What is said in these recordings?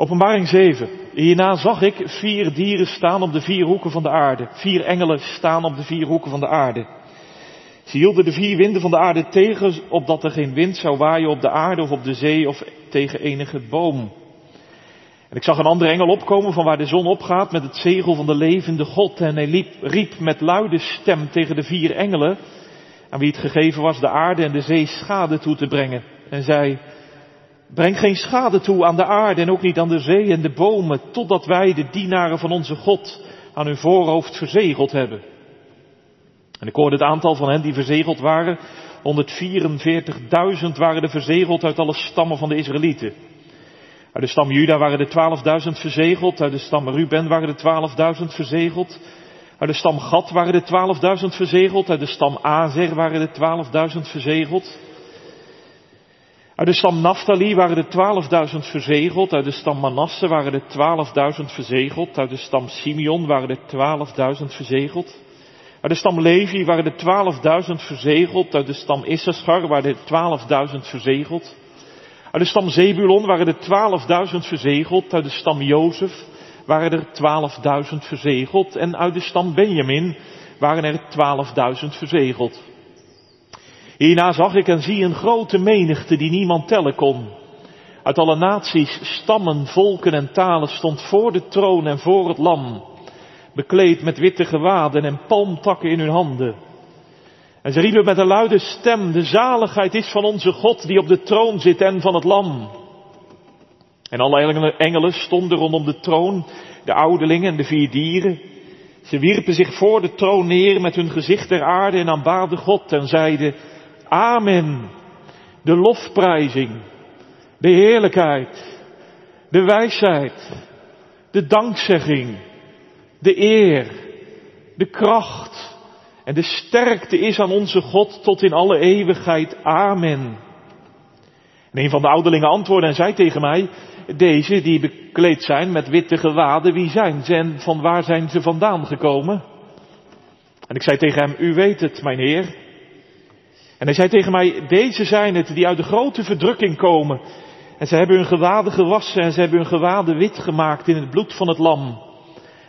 Openbaring 7. Hierna zag ik vier dieren staan op de vier hoeken van de aarde. Vier engelen staan op de vier hoeken van de aarde. Ze hielden de vier winden van de aarde tegen, opdat er geen wind zou waaien op de aarde of op de zee of tegen enige boom. En ik zag een andere engel opkomen van waar de zon opgaat met het zegel van de levende God. En hij riep met luide stem tegen de vier engelen, aan wie het gegeven was de aarde en de zee schade toe te brengen. En zei, breng geen schade toe aan de aarde en ook niet aan de zee en de bomen, totdat wij de dienaren van onze God aan hun voorhoofd verzegeld hebben. En ik hoorde het aantal van hen die verzegeld waren. 144.000 waren er verzegeld uit alle stammen van de Israëlieten. Uit de stam Juda waren er 12.000 verzegeld. Uit de stam Ruben waren er 12.000 verzegeld. Uit de stam Gad waren er 12.000 verzegeld. Uit de stam Azer waren er 12.000 verzegeld. Uit de stam Naphtali waren er 12.000 verzegeld. Uit de stam Manasse waren er 12.000 verzegeld. Uit de stam Simeon waren er 12.000 verzegeld. Uit de stam Levi waren er 12.000 verzegeld. Uit de stam Issachar waren er 12.000 verzegeld. Uit de stam Zebulon waren er 12.000 verzegeld. Uit de stam Jozef waren er 12.000 verzegeld. En uit de stam Benjamin waren er 12.000 verzegeld. Hierna zag ik en zie een grote menigte die niemand tellen kon. Uit alle naties, stammen, volken en talen stond voor de troon en voor het lam bekleed met witte gewaden en palmtakken in hun handen. En ze riepen met een luide stem, de zaligheid is van onze God die op de troon zit en van het lam. En alle engelen stonden rondom de troon, de ouderlingen en de vier dieren. Ze wierpen zich voor de troon neer met hun gezicht ter aarde en aanbaden God en zeiden, Amen, de lofprijzing, de heerlijkheid, de wijsheid, de dankzegging, de eer, de kracht en de sterkte is aan onze God tot in alle eeuwigheid. Amen. En een van de ouderlingen antwoordde en zei tegen mij, deze die bekleed zijn met witte gewaden, wie zijn ze en van waar zijn ze vandaan gekomen? En ik zei tegen hem, u weet het, mijn heer. En hij zei tegen mij, deze zijn het die uit de grote verdrukking komen. En ze hebben hun gewaden gewassen en ze hebben hun gewaden wit gemaakt in het bloed van het lam.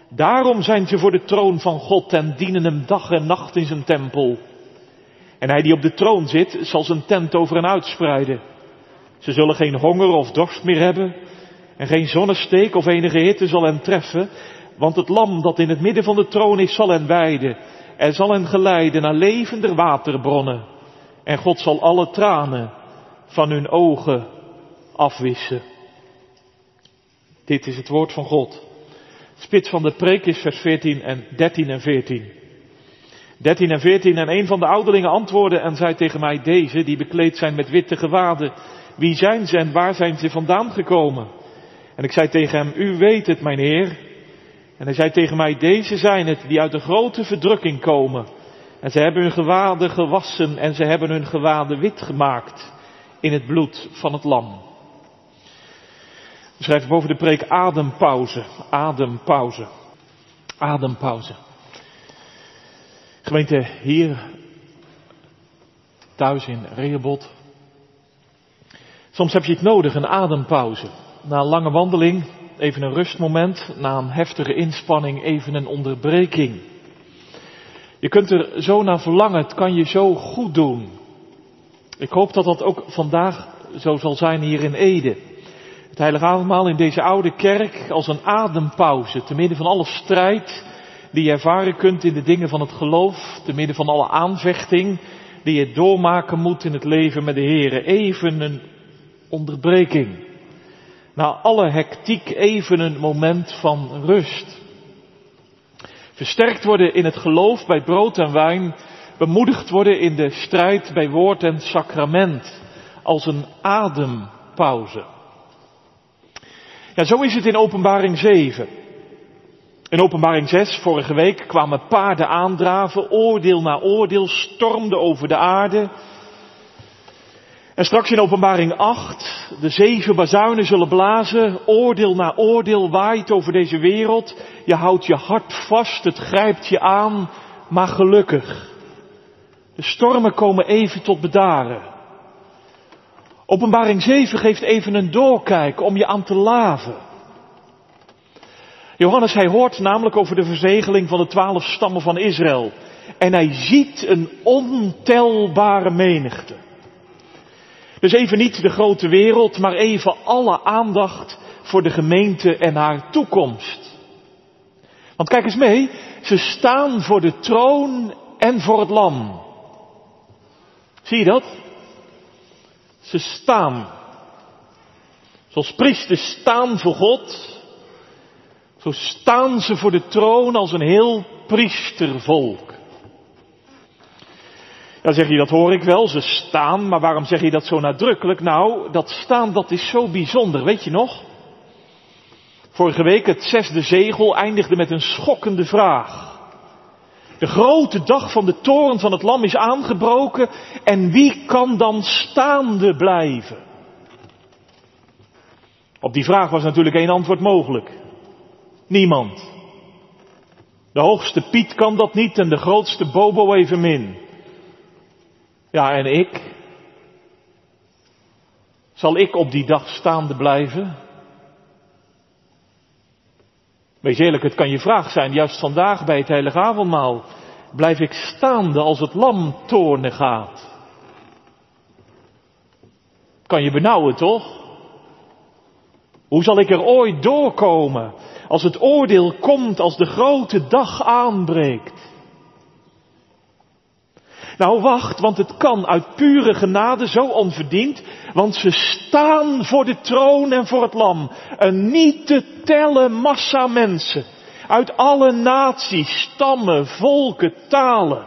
Daarom zijn ze voor de troon van God en dienen hem dag en nacht in zijn tempel. En hij die op de troon zit, zal zijn tent over hen uitspreiden. Ze zullen geen honger of dorst meer hebben, en geen zonnesteek of enige hitte zal hen treffen, want het lam dat in het midden van de troon is, zal hen weiden, en zal hen geleiden naar levender waterbronnen. En God zal alle tranen van hun ogen afwissen. Dit is het woord van God. Spits van de preek is vers 14 en 13 en 14. 13 en 14 en een van de ouderlingen antwoordde en zei tegen mij, deze die bekleed zijn met witte gewaden, wie zijn ze en waar zijn ze vandaan gekomen? En ik zei tegen hem, u weet het mijn heer. En hij zei tegen mij, deze zijn het die uit de grote verdrukking komen. En ze hebben hun gewaden gewassen en ze hebben hun gewaden wit gemaakt in het bloed van het lam. We schrijven boven de preek adempauze, adempauze, adempauze. Gemeente hier, thuis in Rehoboth. Soms heb je het nodig, een adempauze. Na een lange wandeling, even een rustmoment. Na een heftige inspanning, even een onderbreking. Je kunt er zo naar verlangen, het kan je zo goed doen. Ik hoop dat dat ook vandaag zo zal zijn hier in Ede. Het heilige avondmaal in deze oude kerk als een adempauze, te midden van alle strijd die je ervaren kunt in de dingen van het geloof, te midden van alle aanvechting die je doormaken moet in het leven met de Heer. Even een onderbreking. Na alle hectiek even een moment van rust. Versterkt worden in het geloof bij brood en wijn, bemoedigd worden in de strijd bij woord en sacrament, als een adempauze. Ja, zo is het in openbaring 7. In openbaring 6, vorige week, kwamen paarden aandraven, oordeel na oordeel stormde over de aarde. En straks in openbaring 8, de zeven bazuinen zullen blazen, oordeel na oordeel waait over deze wereld. Je houdt je hart vast, het grijpt je aan, maar gelukkig. De stormen komen even tot bedaren. Openbaring 7 geeft even een doorkijk om je aan te laven. Johannes, hij hoort namelijk over de verzegeling van de twaalf stammen van Israël. En hij ziet een ontelbare menigte. Dus even niet de grote wereld, maar even alle aandacht voor de gemeente en haar toekomst. Want kijk eens mee, ze staan voor de troon en voor het lam. Zie je dat? Ze staan. Zoals priesters staan voor God, zo staan ze voor de troon als een heel priestervolk. Dan zeg je, dat hoor ik wel, ze staan, maar waarom zeg je dat zo nadrukkelijk? Nou, dat staan, dat is zo bijzonder, weet je nog? Vorige week, het zesde zegel, eindigde met een schokkende vraag. De grote dag van de toren van het lam is aangebroken en wie kan dan staande blijven? Op die vraag was natuurlijk één antwoord mogelijk. Niemand. De hoogste Piet kan dat niet en de grootste Bobo evenmin. Ja, en ik? Zal ik op die dag staande blijven? Wees eerlijk, het kan je vraag zijn, juist vandaag bij het heilige avondmaal. Blijf ik staande als het lam toornen gaat? Kan je benauwen, toch? Hoe zal ik er ooit doorkomen als het oordeel komt, als de grote dag aanbreekt? Nou wacht, want het kan uit pure genade zo onverdiend, want ze staan voor de troon en voor het lam. Een niet te tellen massa mensen. Uit alle naties, stammen, volken, talen.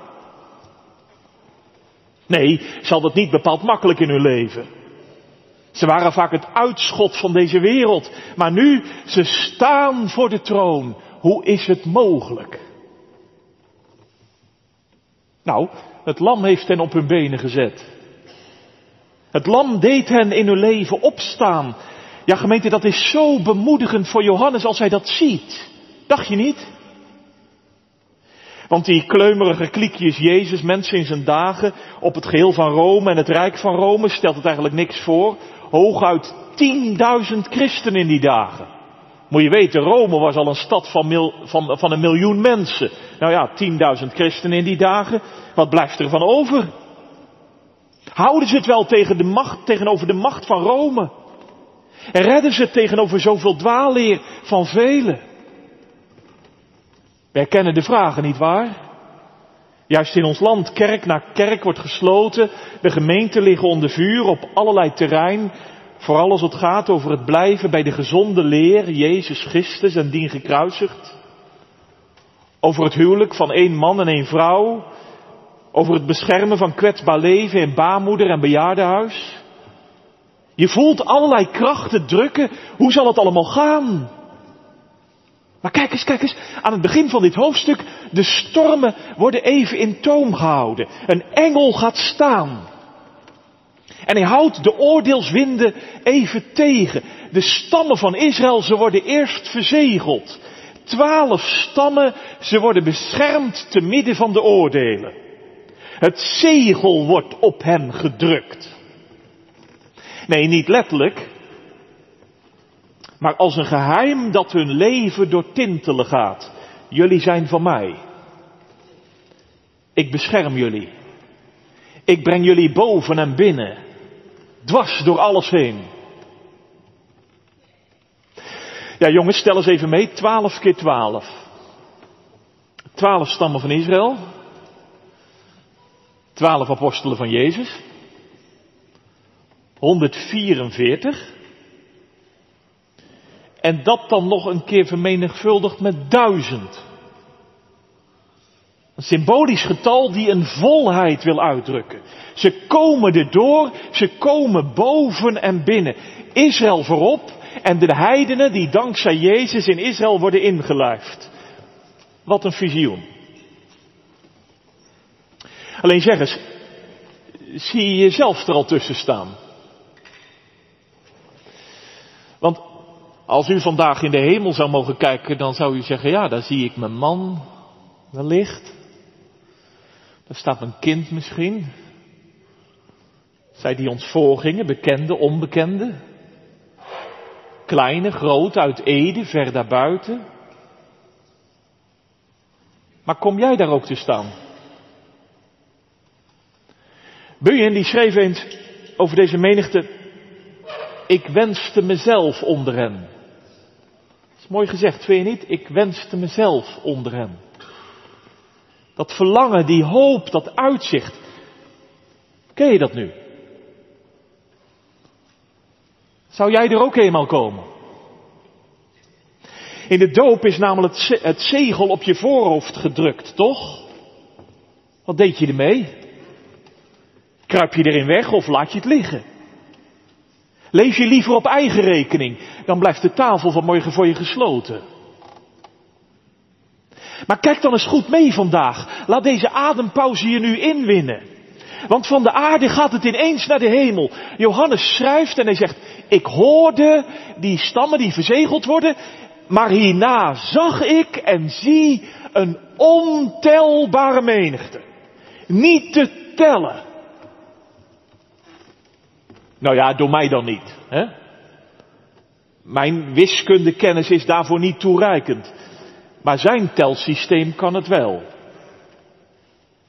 Nee, zal dat niet bepaald makkelijk in hun leven. Ze waren vaak het uitschot van deze wereld. Maar nu, ze staan voor de troon. Hoe is het mogelijk? Nou, het lam heeft hen op hun benen gezet. Het lam deed hen in hun leven opstaan. Ja, gemeente, dat is zo bemoedigend voor Johannes als hij dat ziet. Dacht je niet? Want die kleumerige kliekjes Jezus, mensen in zijn dagen, op het geheel van Rome en het Rijk van Rome, stelt het eigenlijk niks voor hooguit 10.000 christenen in die dagen. Moet je weten, Rome was al een stad van, van, van een miljoen mensen. Nou ja, 10.000 christenen in die dagen. Wat blijft er van over? Houden ze het wel tegen de macht, tegenover de macht van Rome? En redden ze het tegenover zoveel dwaalleer van velen? Wij kennen de vragen, niet waar? Juist in ons land, kerk na kerk wordt gesloten, de gemeenten liggen onder vuur op allerlei terrein, vooral als het gaat over het blijven bij de gezonde leer, Jezus Christus en dien gekruisigd. Over het huwelijk van één man en één vrouw, over het beschermen van kwetsbaar leven in baarmoeder en bejaardenhuis. Je voelt allerlei krachten drukken, hoe zal het allemaal gaan? Maar kijk eens, kijk eens, aan het begin van dit hoofdstuk, de stormen worden even in toom gehouden. Een engel gaat staan. En hij houdt de oordeelswinden even tegen. De stammen van Israël, ze worden eerst verzegeld. Twaalf stammen, ze worden beschermd te midden van de oordelen. Het zegel wordt op hen gedrukt. Nee, niet letterlijk, maar als een geheim dat hun leven door tintelen gaat. Jullie zijn van mij. Ik bescherm jullie. Ik breng jullie boven en binnen. Dwars door alles heen. Ja jongens, stel eens even mee. Twaalf keer twaalf. Twaalf stammen van Israël. Twaalf apostelen van Jezus. 144. En dat dan nog een keer vermenigvuldigd met duizend. Een symbolisch getal die een volheid wil uitdrukken. Ze komen erdoor, ze komen boven en binnen. Israël voorop en de heidenen die dankzij Jezus in Israël worden ingelijfd. Wat een visioen. Alleen zeg eens, zie je jezelf er al tussen staan? Want als u vandaag in de hemel zou mogen kijken, dan zou u zeggen, ja, daar zie ik mijn man wellicht. Daar staat een kind misschien. Zij die ons voorgingen, bekende, onbekende. Kleine, grote, uit Ede, ver daarbuiten. Maar kom jij daar ook te staan? Bunyan die schreef eens over deze menigte, ik wenste mezelf onder hen. Dat is mooi gezegd, vind je niet? Ik wenste mezelf onder hen. Dat verlangen, die hoop, dat uitzicht. Ken je dat nu? Zou jij er ook eenmaal komen? In de doop is namelijk het zegel op je voorhoofd gedrukt, toch? Wat deed je ermee? Kruip je erin weg of laat je het liggen? Leef je liever op eigen rekening, dan blijft de tafel van morgen voor je gesloten. Maar kijk dan eens goed mee vandaag. Laat deze adempauze je nu inwinnen. Want van de aarde gaat het ineens naar de hemel. Johannes schrijft en hij zegt, ik hoorde die stammen die verzegeld worden, maar hierna zag ik en zie een ontelbare menigte. Niet te tellen. Nou ja, door mij dan niet. Hè? Mijn wiskundekennis is daarvoor niet toereikend. Maar zijn telsysteem kan het wel.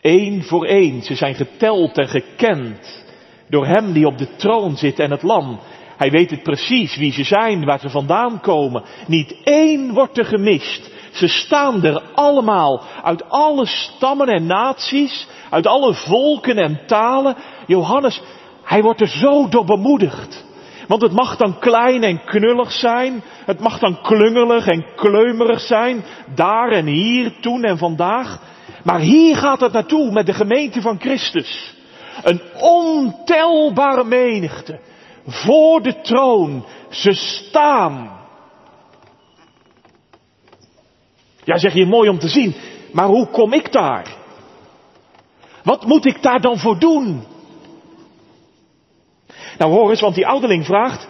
Eén voor één. Ze zijn geteld en gekend door hem die op de troon zit en het lam. Hij weet het precies wie ze zijn, waar ze vandaan komen. Niet één wordt er gemist. Ze staan er allemaal, uit alle stammen en naties, uit alle volken en talen. Johannes, hij wordt er zo door bemoedigd. Want het mag dan klein en knullig zijn, het mag dan klungelig en kleumerig zijn, daar en hier, toen en vandaag. Maar hier gaat het naartoe met de gemeente van Christus. Een ontelbare menigte. Voor de troon. Ze staan. Ja, zeg je mooi om te zien. Maar hoe kom ik daar? Wat moet ik daar dan voor doen? Nou hoor eens, want die ouderling vraagt.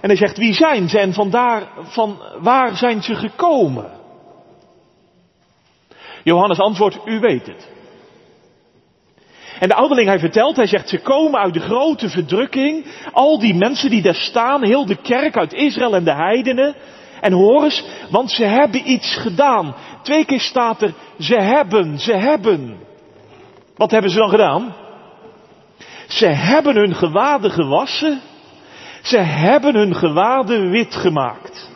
En hij zegt, wie zijn ze en vandaar, van waar zijn ze gekomen? Johannes antwoordt, u weet het. En de ouderling, hij vertelt, hij zegt, ze komen uit de grote verdrukking. Al die mensen die daar staan, heel de kerk uit Israël en de heidenen. En hoor eens, want ze hebben iets gedaan. Twee keer staat er, ze hebben, ze hebben. Wat hebben ze dan gedaan? Ze hebben hun gewaden gewassen. Ze hebben hun gewaden wit gemaakt.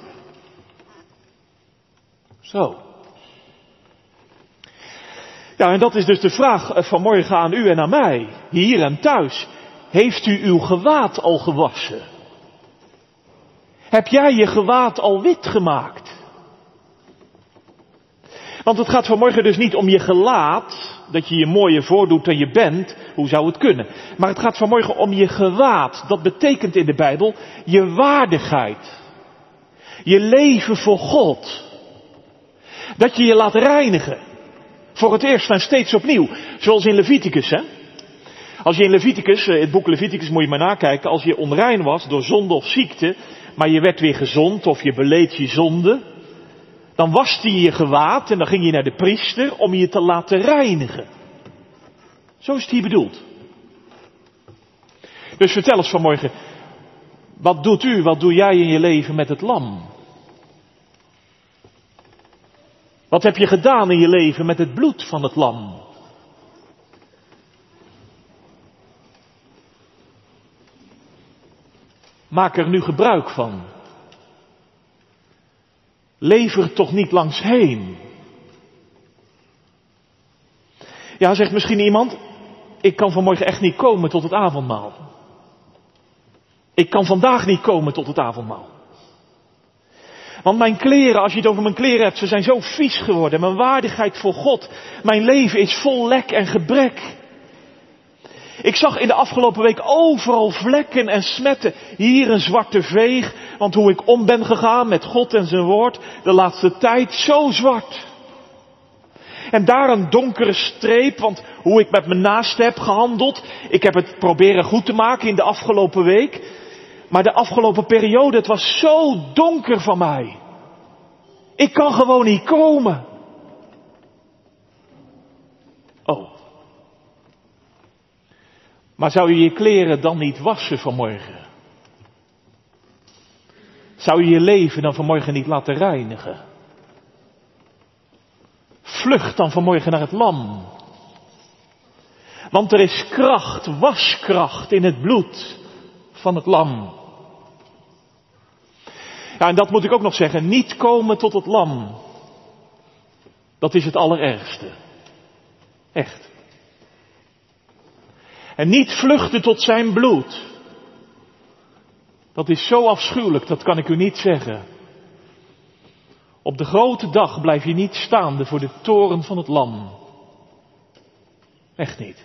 Zo. Ja, en dat is dus de vraag vanmorgen aan u en aan mij, hier en thuis. Heeft u uw gewaad al gewassen? Heb jij je gewaad al wit gemaakt? Want het gaat vanmorgen dus niet om je gelaat, dat je je mooier voordoet dan je bent, hoe zou het kunnen? Maar het gaat vanmorgen om je gewaad, dat betekent in de Bijbel je waardigheid. Je leven voor God. Dat je je laat reinigen. Voor het eerst en steeds opnieuw. Zoals in Leviticus, hè? Als je in Leviticus, eh, het boek Leviticus moet je maar nakijken, als je onrein was door zonde of ziekte, maar je werd weer gezond of je beleed je zonde, dan waste je je gewaad en dan ging je naar de priester om je te laten reinigen. Zo is het hier bedoeld. Dus vertel eens vanmorgen, wat doet u, wat doe jij in je leven met het lam? Wat heb je gedaan in je leven met het bloed van het lam? Maak er nu gebruik van. Lever toch niet langs heen. Ja, zegt misschien iemand, ik kan vanmorgen echt niet komen tot het avondmaal. Ik kan vandaag niet komen tot het avondmaal. Want mijn kleren, als je het over mijn kleren hebt, ze zijn zo vies geworden. Mijn waardigheid voor God. Mijn leven is vol lek en gebrek. Ik zag in de afgelopen week overal vlekken en smetten. Hier een zwarte veeg, want hoe ik om ben gegaan met God en zijn woord, de laatste tijd zo zwart. En daar een donkere streep, want hoe ik met mijn naasten heb gehandeld. Ik heb het proberen goed te maken in de afgelopen week. Maar de afgelopen periode, het was zo donker van mij. Ik kan gewoon niet komen. Maar zou je je kleren dan niet wassen vanmorgen? Zou je je leven dan vanmorgen niet laten reinigen? vlucht dan vanmorgen naar het lam. Want er is kracht, waskracht in het bloed van het lam. Ja, en dat moet ik ook nog zeggen. Niet komen tot het lam. Dat is het allerergste. Echt. En niet vluchten tot zijn bloed. Dat is zo afschuwelijk, dat kan ik u niet zeggen. Op de grote dag blijf je niet staande voor de toren van het lam. Echt niet.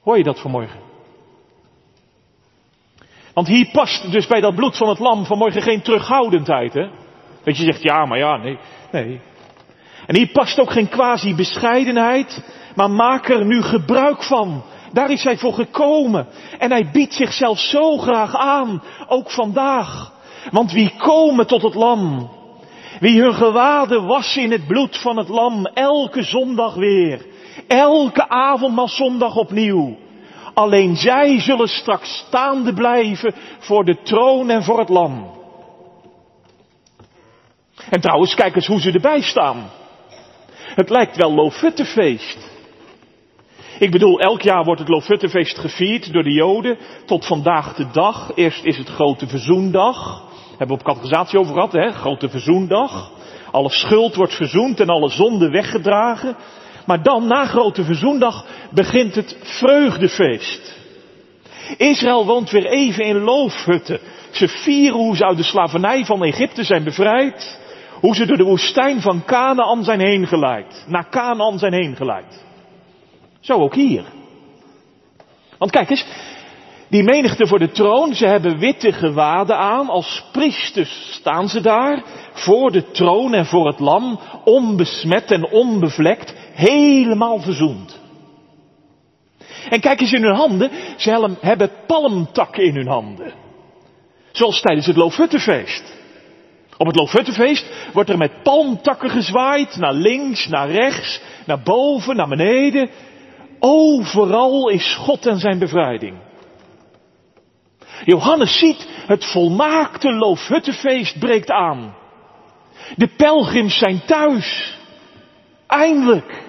Hoor je dat vanmorgen? Want hier past dus bij dat bloed van het lam vanmorgen geen terughoudendheid, hè? Dat je zegt, ja, maar ja, nee, nee. En hier past ook geen quasi-bescheidenheid, maar maak er nu gebruik van. Daar is hij voor gekomen. En hij biedt zichzelf zo graag aan, ook vandaag. Want wie komen tot het lam, wie hun gewaden wassen in het bloed van het lam, elke zondag weer, elke avondmaal zondag opnieuw. Alleen zij zullen straks staande blijven voor de troon en voor het lam. En trouwens, kijk eens hoe ze erbij staan. Het lijkt wel Lofuttefeest. Ik bedoel, elk jaar wordt het Lofuttefeest gevierd door de Joden tot vandaag de dag. Eerst is het Grote Verzoendag. Hebben we op catechisatie over gehad, hè? Grote Verzoendag. Alle schuld wordt verzoend en alle zonde weggedragen. Maar dan, na Grote Verzoendag, begint het vreugdefeest. Israël woont weer even in loofhutten. Ze vieren hoe ze uit de slavernij van Egypte zijn bevrijd. Hoe ze door de woestijn van Canaan zijn heen geleid. Naar Canaan zijn heen geleid. Zo ook hier. Want kijk eens, die menigte voor de troon, ze hebben witte gewaden aan, als priesters staan ze daar, voor de troon en voor het lam, onbesmet en onbevlekt, helemaal verzoend. En kijk eens in hun handen, ze hebben palmtakken in hun handen. Zoals tijdens het Loofhuttenfeest. Op het Loofhuttenfeest wordt er met palmtakken gezwaaid, naar links, naar rechts, naar boven, naar beneden. Overal is God en zijn bevrijding. Johannes ziet het volmaakte Loofhuttenfeest breekt aan. De pelgrims zijn thuis. Eindelijk.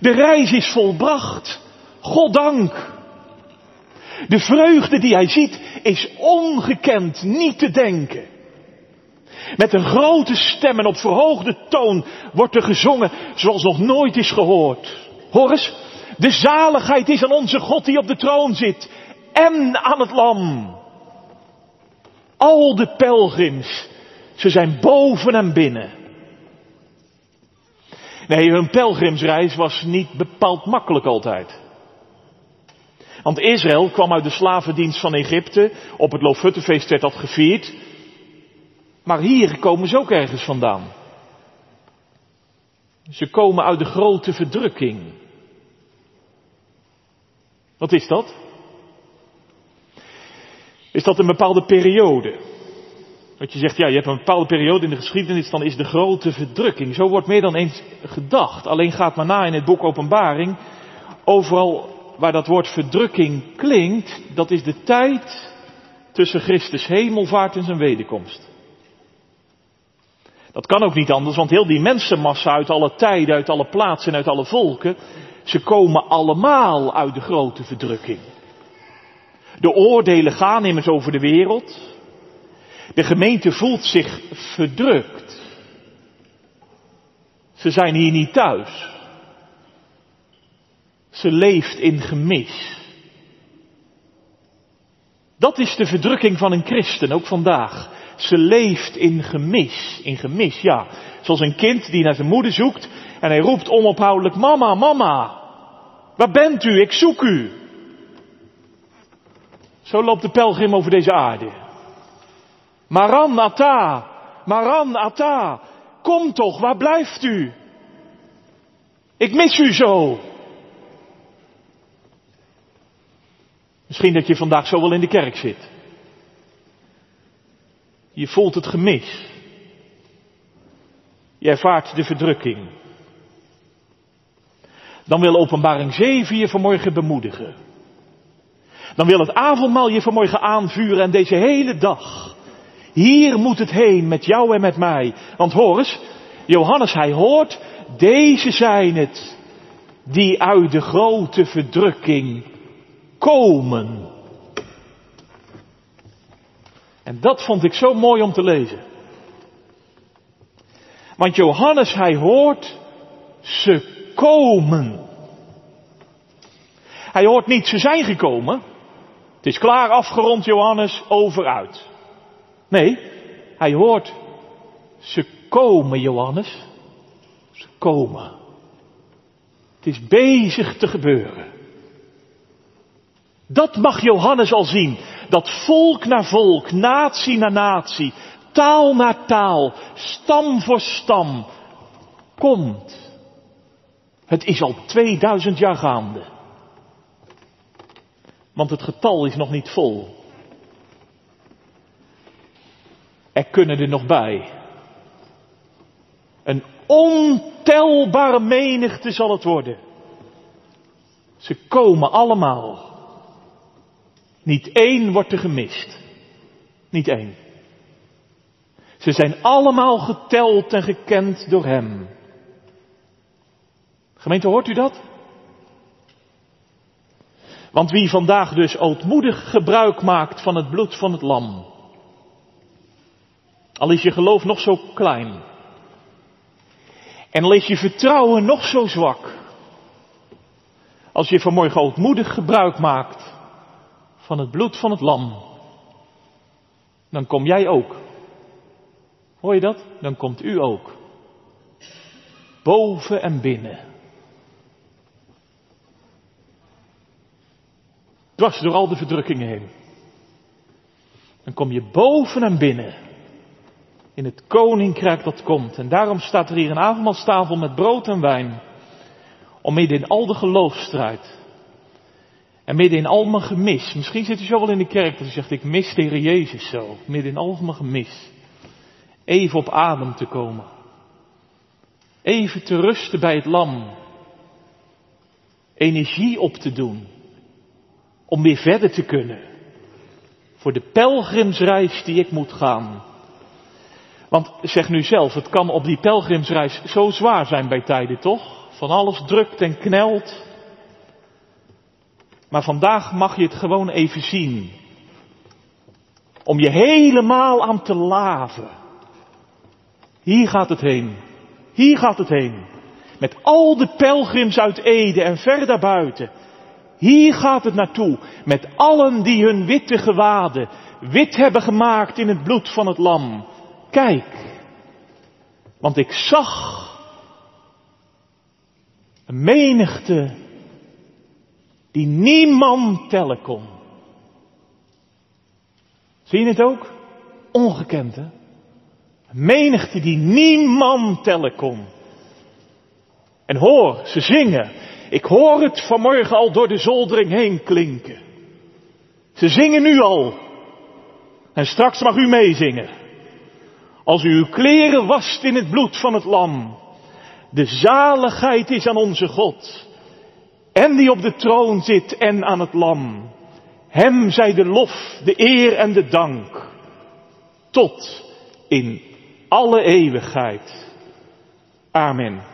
De reis is volbracht. Goddank. De vreugde die hij ziet is ongekend niet te denken. Met een grote stem en op verhoogde toon wordt er gezongen zoals nog nooit is gehoord. Hoor eens, de zaligheid is aan onze God die op de troon zit en aan het lam. Al de pelgrims, ze zijn boven en binnen. Nee, hun pelgrimsreis was niet bepaald makkelijk altijd. Want Israël kwam uit de slavendienst van Egypte. Op het Loofhuttenfeest werd dat gevierd. Maar hier komen ze ook ergens vandaan. Ze komen uit de grote verdrukking. Wat is dat? Is dat een bepaalde periode? Dat je zegt, ja, je hebt een bepaalde periode in de geschiedenis, dan is de grote verdrukking. Zo wordt meer dan eens gedacht. Alleen gaat maar na in het boek Openbaring. Overal waar dat woord verdrukking klinkt, dat is de tijd tussen Christus hemelvaart en zijn wederkomst. Dat kan ook niet anders, want heel die mensenmassa uit alle tijden, uit alle plaatsen en uit alle volken, ze komen allemaal uit de grote verdrukking. De oordelen gaan immers over de wereld. De gemeente voelt zich verdrukt. Ze zijn hier niet thuis. Ze leeft in gemis. Dat is de verdrukking van een christen, ook vandaag. Ze leeft in gemis. In gemis, ja. Zoals een kind die naar zijn moeder zoekt en hij roept onophoudelijk, mama, mama. Waar bent u? Ik zoek u. Zo loopt de pelgrim over deze aarde. Maran Ata, Maran Ata, kom toch, waar blijft u? Ik mis u zo. Misschien dat je vandaag zo wel in de kerk zit. Je voelt het gemis. Je ervaart de verdrukking. Dan wil openbaring 7 je vanmorgen bemoedigen. Dan wil het avondmaal je vanmorgen aanvuren en deze hele dag. Hier moet het heen met jou en met mij. Want hoor eens, Johannes, hij hoort, deze zijn het die uit de grote verdrukking komen. En dat vond ik zo mooi om te lezen. Want Johannes, hij hoort, ze komen. Hij hoort niet, ze zijn gekomen. Het is klaar afgerond, Johannes, overuit. Nee, hij hoort, ze komen, Johannes. Ze komen. Het is bezig te gebeuren. Dat mag Johannes al zien. Dat volk naar volk, natie naar natie, taal naar taal, stam voor stam, komt. Het is al 2000 jaar gaande. Want het getal is nog niet vol. Er kunnen er nog bij. Een ontelbare menigte zal het worden. Ze komen allemaal. Niet één wordt er gemist. Niet één. Ze zijn allemaal geteld en gekend door Hem. Gemeente, hoort u dat? Want wie vandaag dus ootmoedig gebruik maakt van het bloed van het lam, al is je geloof nog zo klein, en al is je vertrouwen nog zo zwak, als je vanmorgen ootmoedig gebruik maakt van het bloed van het lam, dan kom jij ook. Hoor je dat? Dan komt u ook. Boven en binnen. Dwars door al de verdrukkingen heen. Dan kom je boven en binnen. In het koninkrijk dat komt. En daarom staat er hier een avondmaalstafel met brood en wijn. Om midden in al de geloofstrijd. En midden in al mijn gemis. Misschien zit u zo wel in de kerk dat u zegt, ik mis de Heer Jezus zo. Midden in al mijn gemis. Even op adem te komen. Even te rusten bij het lam. Energie op te doen. Om weer verder te kunnen. Voor de pelgrimsreis die ik moet gaan. Want zeg nu zelf, het kan op die pelgrimsreis zo zwaar zijn bij tijden, toch? Van alles drukt en knelt. Maar vandaag mag je het gewoon even zien. Om je helemaal aan te laven. Hier gaat het heen. Hier gaat het heen. Met al de pelgrims uit Ede en ver daarbuiten. Hier gaat het naartoe. Met allen die hun witte gewaden wit hebben gemaakt in het bloed van het lam. Kijk. Want ik zag een menigte die niemand tellen. Zie je het ook? Ongekend, hè? Menigte die niemand tellen. En hoor, ze zingen. Ik hoor het vanmorgen al door de zoldering heen klinken. Ze zingen nu al. En straks mag u meezingen. Als u uw kleren wast in het bloed van het lam. De zaligheid is aan onze God. En die op de troon zit en aan het lam. Hem zij de lof, de eer en de dank. Tot in alle eeuwigheid. Amen.